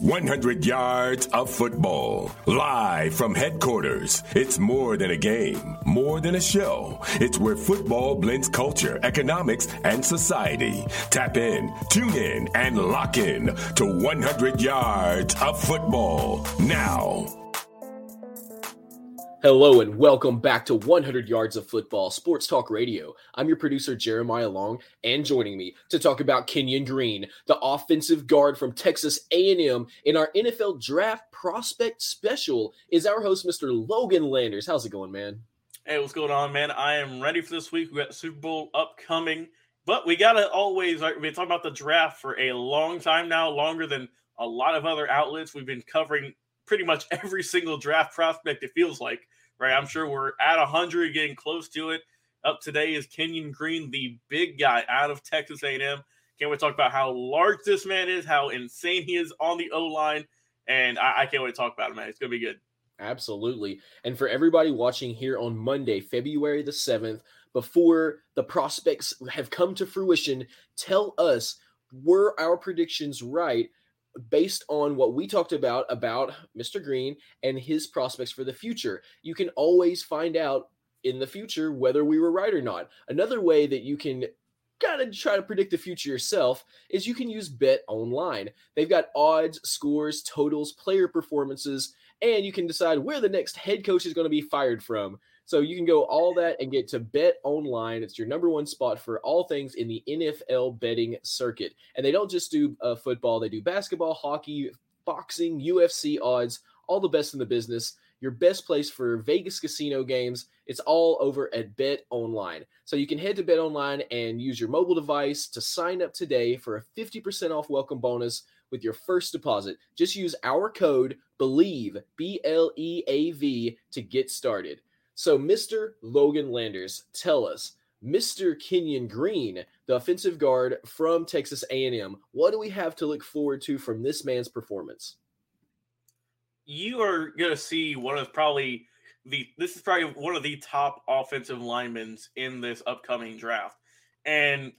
100 yards of football. Live from headquarters. It's more than a game, more than a show. It's where football blends culture, economics, and society. Tap in, tune in, and lock in to 100 yards of football now. Hello and welcome back to 100 Yards of Football Sports Talk Radio. I'm your producer Jeremiah Long, and joining me to talk about Kenyon Green, the offensive guard from Texas A&M, in our NFL Draft Prospect Special, is our host, Mr. Logan Landers. How's it going, man? Hey, what's going on, man? I am ready for this week. We got Super Bowl upcoming, but we gotta always. We've been talking about the draft for a long time now, longer than a lot of other outlets. We've been covering pretty much every single draft prospect. It feels like right? I'm sure we're at 100, getting close to it. Up today is Kenyon Green, the big guy out of Texas A&M. Can't wait to talk about how large this man is, how insane he is on the O line, and I, I can't wait to talk about him, man. It's gonna be good. Absolutely. And for everybody watching here on Monday, February the 7th, before the prospects have come to fruition, tell us were our predictions right based on what we talked about about Mr. Green and his prospects for the future. You can always find out in the future whether we were right or not. Another way that you can kind of try to predict the future yourself is you can use Bet Online. They've got odds, scores, totals, player performances, and you can decide where the next head coach is going to be fired from. So you can go all that and get to Bet Online. It's your number one spot for all things in the NFL betting circuit. And they don't just do uh, football, they do basketball, hockey, boxing, UFC odds, all the best in the business. Your best place for Vegas casino games. It's all over at Bet Online. So you can head to Bet Online and use your mobile device to sign up today for a 50% off welcome bonus with your first deposit. Just use our code BLEAV, B L E A V, to get started. So, Mr. Logan Landers, tell us, Mr. Kenyon Green, the offensive guard from Texas A&M, what do we have to look forward to from this man's performance? You are going to see one of probably the this is probably one of the top offensive linemen in this upcoming draft. And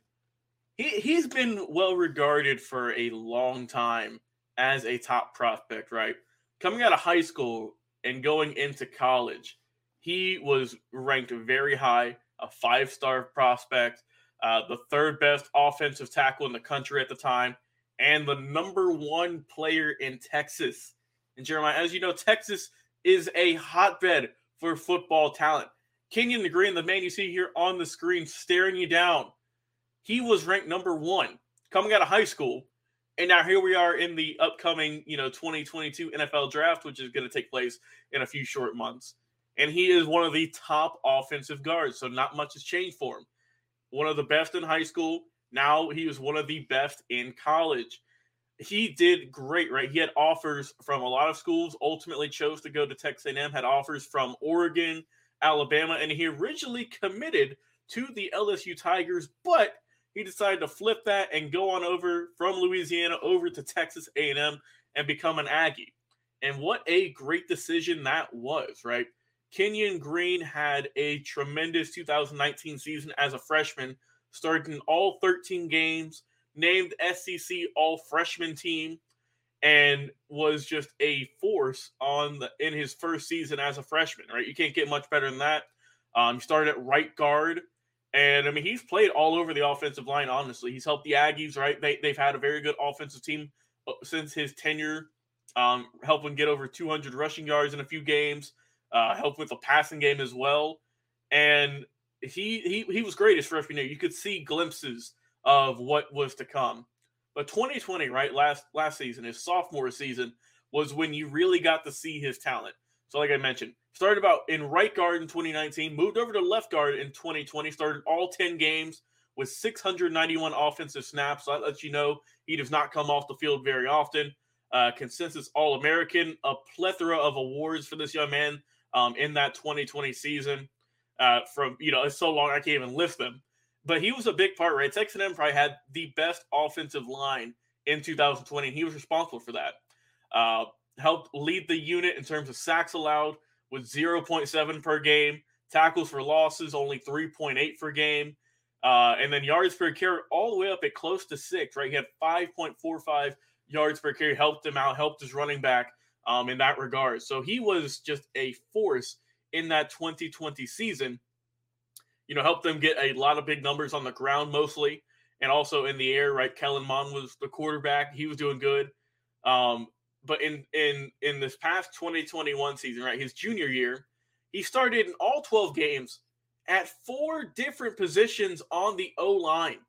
he he's been well regarded for a long time as a top prospect, right? Coming out of high school and going into college he was ranked very high, a five star prospect, uh, the third best offensive tackle in the country at the time, and the number one player in Texas. And Jeremiah, as you know, Texas is a hotbed for football talent. Kenyon the Green, the man you see here on the screen staring you down, he was ranked number one coming out of high school. And now here we are in the upcoming, you know, 2022 NFL draft, which is going to take place in a few short months and he is one of the top offensive guards. So not much has changed for him. One of the best in high school. Now he is one of the best in college. He did great, right? He had offers from a lot of schools. Ultimately, chose to go to Texas A&M. Had offers from Oregon, Alabama, and he originally committed to the LSU Tigers, but he decided to flip that and go on over from Louisiana over to Texas A&M and become an Aggie. And what a great decision that was, right? Kenyon Green had a tremendous 2019 season as a freshman, started in all 13 games, named SEC All Freshman Team, and was just a force on the, in his first season as a freshman. Right, you can't get much better than that. Um, started at right guard, and I mean he's played all over the offensive line. Honestly, he's helped the Aggies. Right, they they've had a very good offensive team uh, since his tenure, um, helping get over 200 rushing yards in a few games uh, helped with the passing game as well. And he he he was great his freshman year. You could see glimpses of what was to come. But 2020, right last last season, his sophomore season, was when you really got to see his talent. So, like I mentioned, started about in right guard in 2019, moved over to left guard in 2020, started all 10 games with 691 offensive snaps. So that lets you know he does not come off the field very often. Uh, consensus All American, a plethora of awards for this young man um, in that 2020 season. Uh, from you know, it's so long I can't even list them. But he was a big part, right? Texas A&M probably had the best offensive line in 2020, and he was responsible for that. Uh, helped lead the unit in terms of sacks allowed with 0.7 per game, tackles for losses only 3.8 per game, uh, and then yards per carry all the way up at close to six. Right, he had 5.45 yards per carry, helped him out, helped his running back um, in that regard. So he was just a force in that 2020 season. You know, helped them get a lot of big numbers on the ground mostly, and also in the air. Right, Kellen Mond was the quarterback; he was doing good. Um, but in in in this past 2021 season, right, his junior year, he started in all 12 games at four different positions on the O line.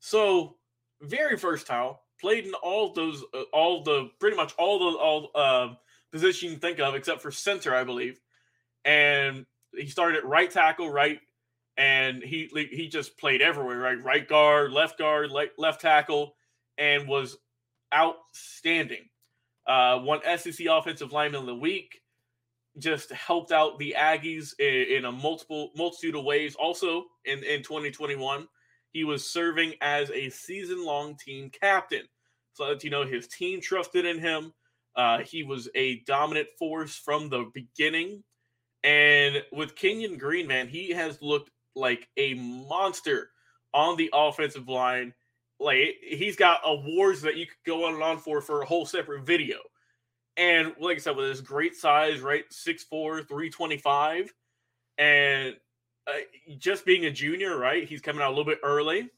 So very versatile. Played in all those, uh, all the pretty much all the all uh, positions you can think of, except for center, I believe. And he started at right tackle, right, and he he just played everywhere, right, right guard, left guard, left, left tackle, and was outstanding. Uh, one SEC Offensive Lineman of the Week. Just helped out the Aggies in, in a multiple multitude of ways. Also in, in 2021, he was serving as a season long team captain. So that you know his team trusted in him. Uh, he was a dominant force from the beginning. And with Kenyon Green, man, he has looked like a monster on the offensive line like he's got awards that you could go on and on for for a whole separate video. And like I said, with his great size, right, 6'4, 325, and uh, just being a junior, right, he's coming out a little bit early.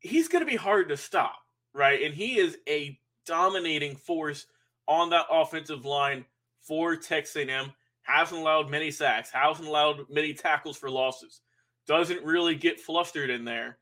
He's going to be hard to stop, right? And he is a dominating force on that offensive line for Texas A&M. Hasn't allowed many sacks, hasn't allowed many tackles for losses. Doesn't really get flustered in there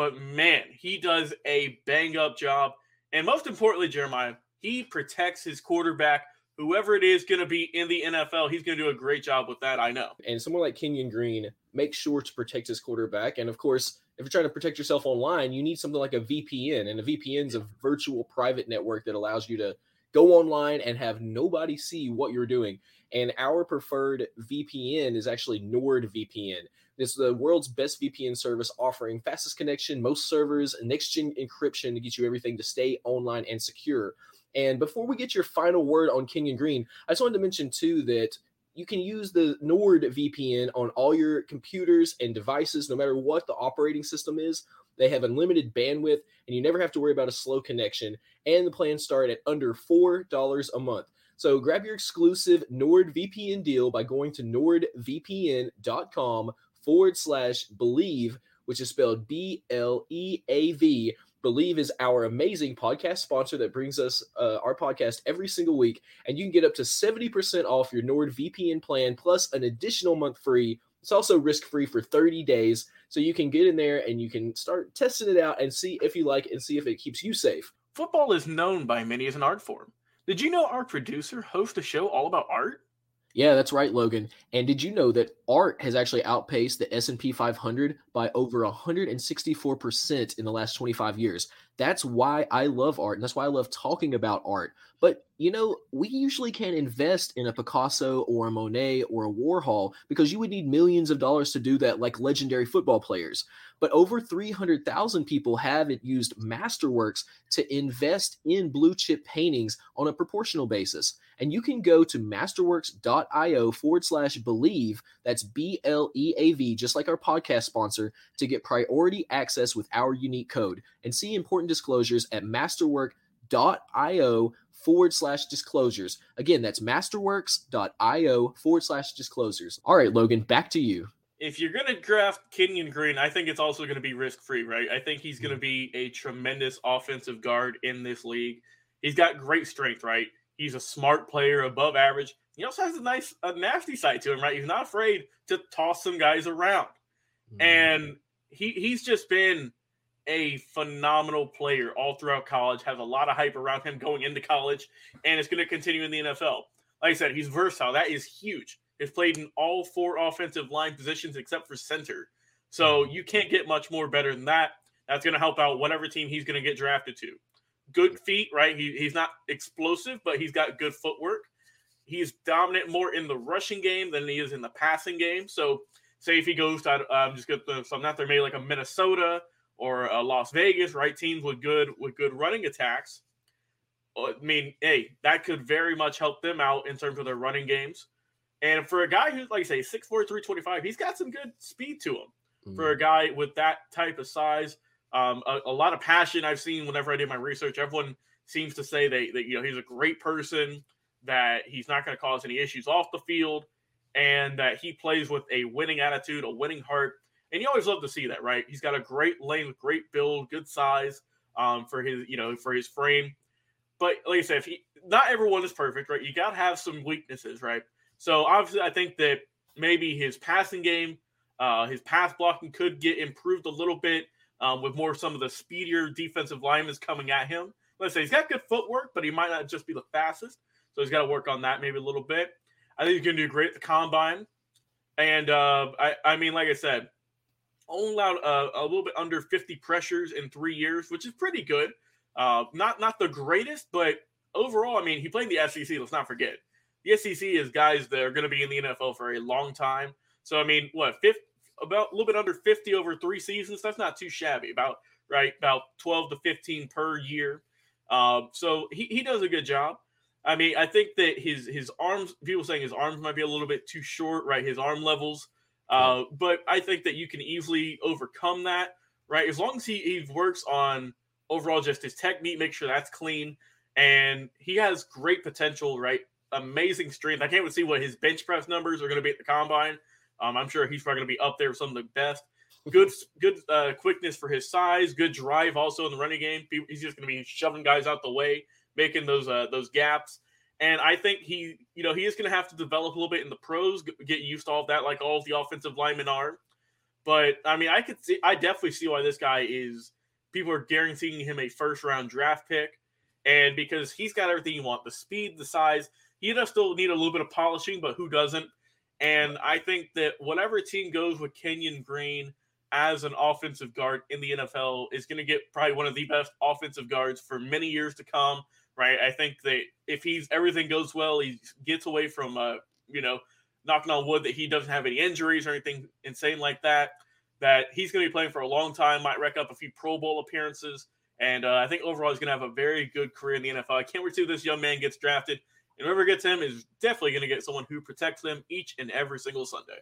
but man, he does a bang up job. And most importantly, Jeremiah, he protects his quarterback. Whoever it is going to be in the NFL, he's going to do a great job with that. I know. And someone like Kenyon Green makes sure to protect his quarterback. And of course, if you're trying to protect yourself online, you need something like a VPN. And a VPN is a virtual private network that allows you to go online and have nobody see what you're doing. And our preferred VPN is actually NordVPN. It's the world's best VPN service offering fastest connection, most servers, next gen encryption to get you everything to stay online and secure. And before we get your final word on Kenyon Green, I just wanted to mention too that you can use the Nord VPN on all your computers and devices, no matter what the operating system is. They have unlimited bandwidth, and you never have to worry about a slow connection. And the plans start at under $4 a month. So grab your exclusive NordVPN deal by going to nordvpn.com forward slash bleav, which is spelled B L E A V. Bleav is our amazing podcast sponsor that brings us uh, our podcast every single week. And you can get up to 70% off your NordVPN plan plus an additional month free. It's also risk free for 30 days. So you can get in there and you can start testing it out and see if you like and see if it keeps you safe. Football is known by many as an art form. Did you know our producer hosts a show all about art? Yeah, that's right, Logan. And did you know that art has actually outpaced the S&P 500 by over 164% in the last 25 years? That's why I love art and that's why I love talking about art. But, you know, we usually can't invest in a Picasso or a Monet or a Warhol because you would need millions of dollars to do that like legendary football players. But over 300,000 people have used Masterworks to invest in blue chip paintings on a proportional basis. And you can go to masterworks.io forward slash bleav, that's B L E A V, just like our podcast sponsor, to get priority access with our unique code and see important disclosures at masterwork.io forward slash disclosures. Again, that's masterworks.io forward slash disclosures. All right, Logan, back to you. If you're going to draft Kenyon Green, I think it's also going to be risk free, right? I think he's going to be a tremendous offensive guard in this league. He's got great strength, right? He's a smart player, above average. He also has a nice, a nasty side to him, right? He's not afraid to toss some guys around, mm-hmm. and he he's just been a phenomenal player all throughout college, has a lot of hype around him going into college, and it's going to continue in the NFL. Like I said, he's versatile. That is huge. He's played in all four offensive line positions except for center. So mm-hmm. you can't get much more better than that. That's going to help out whatever team he's going to get drafted to. Good feet, right? He, he's not explosive, but he's got good footwork. He's dominant more in the rushing game than he is in the passing game. So, say if he goes to, I'm just going to, so I'm not there, maybe like a Minnesota or a Las Vegas, right? Teams with good with good running attacks. Uh, I mean, hey, that could very much help them out in terms of their running games. And for a guy who's like I say 6'4, 325, he's got some good speed to him. Mm-hmm. For a guy with that type of size, um, a, a, lot of passion I've seen whenever I did my research. Everyone seems to say that, that you know he's a great person, that he's not going to cause any issues off the field, and that he plays with a winning attitude, a winning heart. And you always love to see that, right? He's got a great length, great build, good size um, for his, you know, for his frame. But like I said, if he, not everyone is perfect, right? You got to have some weaknesses, right? So obviously, I think that maybe his passing game, uh, his pass blocking could get improved a little bit um, with more some of the speedier defensive linemen coming at him. Let's say he's got good footwork, but he might not just be the fastest. So he's got to work on that maybe a little bit. I think he's going to do great at the combine. And uh, I, I mean, like I said, only allowed uh, a little bit under 50 pressures in three years, which is pretty good. Uh, not not the greatest, but overall, I mean, he played in the SEC. Let's not forget, the SEC is guys that are going to be in the NFL for a long time. So I mean, what 50, about a little bit under 50 over three seasons. That's not too shabby. About right, about 12 to 15 per year. Um, so he, he does a good job. I mean, I think that his his arms, people saying his arms might be a little bit too short, right? His arm levels. Uh, but I think that you can easily overcome that, right? As long as he, he works on overall just his technique, make sure that's clean. And he has great potential, right? Amazing strength. I can't wait to see what his bench press numbers are going to be at the combine. Um, I'm sure he's probably going to be up there with some of the best. Good, good uh, quickness for his size. Good drive also in the running game. He's just going to be shoving guys out the way, making those uh, those gaps. And I think he, you know, he is going to have to develop a little bit in the pros, get used to all of that, like all of the offensive linemen are. But I mean, I could see, I definitely see why this guy is. People are guaranteeing him a first round draft pick, and because he's got everything you want—the speed, the size. He does still need a little bit of polishing, but who doesn't? And I think that whatever team goes with Kenyon Green as an offensive guard in the NFL is going to get probably one of the best offensive guards for many years to come. Right? I think that if he's everything goes well, he gets away from uh, you know, knocking on wood that he doesn't have any injuries or anything insane like that. That he's going to be playing for a long time, might rack up a few Pro Bowl appearances, and uh, I think overall he's going to have a very good career in the NFL. I can't wait to this young man gets drafted. And whoever gets him is definitely going to get someone who protects them each and every single Sunday.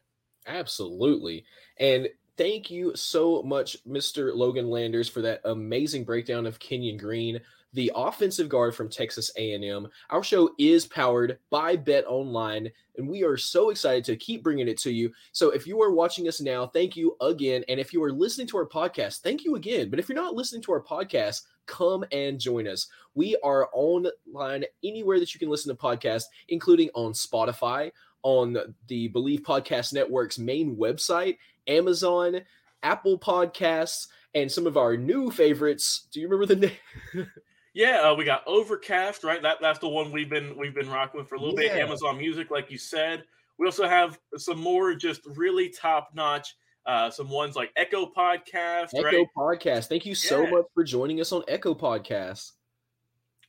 Absolutely. And thank you so much, Mr. Logan Landers, for that amazing breakdown of Kenyon Green, the offensive guard from Texas A&M. Our show is powered by Bet Online, and we are so excited to keep bringing it to you. So if you are watching us now, thank you again. And if you are listening to our podcast, thank you again. But if you're not listening to our podcast, come and join us. We are online anywhere that you can listen to podcasts, including on Spotify, on the Bleav Podcast Network's main website, Amazon, Apple Podcasts, and some of our new favorites. Do you remember the name? yeah, uh, we got Overcast, right? That that's the one we've been we've been rocking with for a little yeah. bit. Amazon Music, like you said. We also have some more just really top notch uh, some ones like Echo Podcast. Echo right? Podcast. Thank you so yeah. much for joining us on Echo Podcast.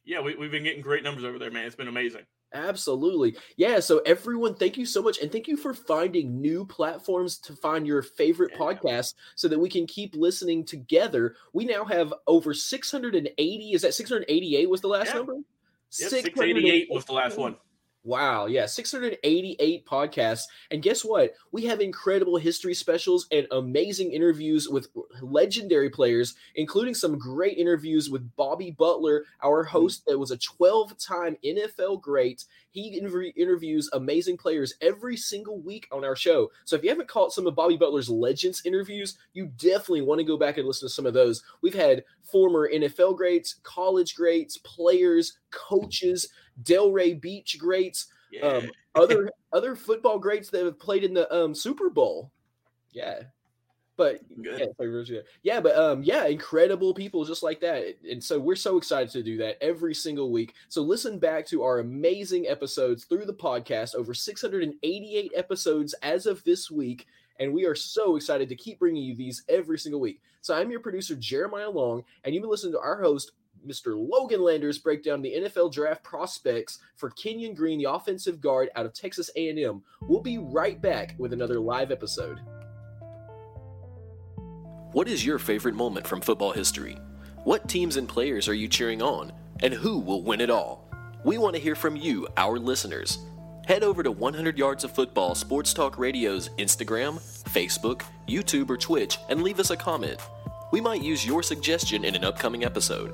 Yeah, we, we've been getting great numbers over there, man. It's been amazing. Absolutely. Yeah. So, everyone, thank you so much. And thank you for finding new platforms to find your favorite yeah. podcasts so that we can keep listening together. We now have over 680. Is that 688 was the last yeah. number? Yep, 688 was the last one. Wow. Yeah. 688 podcasts. And guess what? We have incredible history specials and amazing interviews with legendary players, including some great interviews with Bobby Butler, our mm-hmm. host that was a 12 time NFL great. He interviews amazing players every single week on our show. So if you haven't caught some of Bobby Butler's Legends interviews, you definitely want to go back and listen to some of those. We've had former NFL greats, college greats, players, coaches Delray Beach greats, um, yeah. um, other other football greats that have played in the um, Super Bowl. Yeah. But yeah. yeah, but um, yeah, incredible people just like that, and so we're so excited to do that every single week. So listen back to our amazing episodes through the podcast, over 688 episodes as of this week, and we are so excited to keep bringing you these every single week. So I'm your producer Jeremiah Long, and you've been listening to our host. Mr. Logan Landers break down the NFL draft prospects for Kenyon Green, the offensive guard out of Texas A&M. We'll be right back with another live episode. What is your favorite moment from football history? What teams and players are you cheering on? And who will win it all? We want to hear from you, our listeners. Head over to 100 Yards of Football Sports Talk Radio's Instagram, Facebook, YouTube, or Twitch and leave us a comment. We might use your suggestion in an upcoming episode.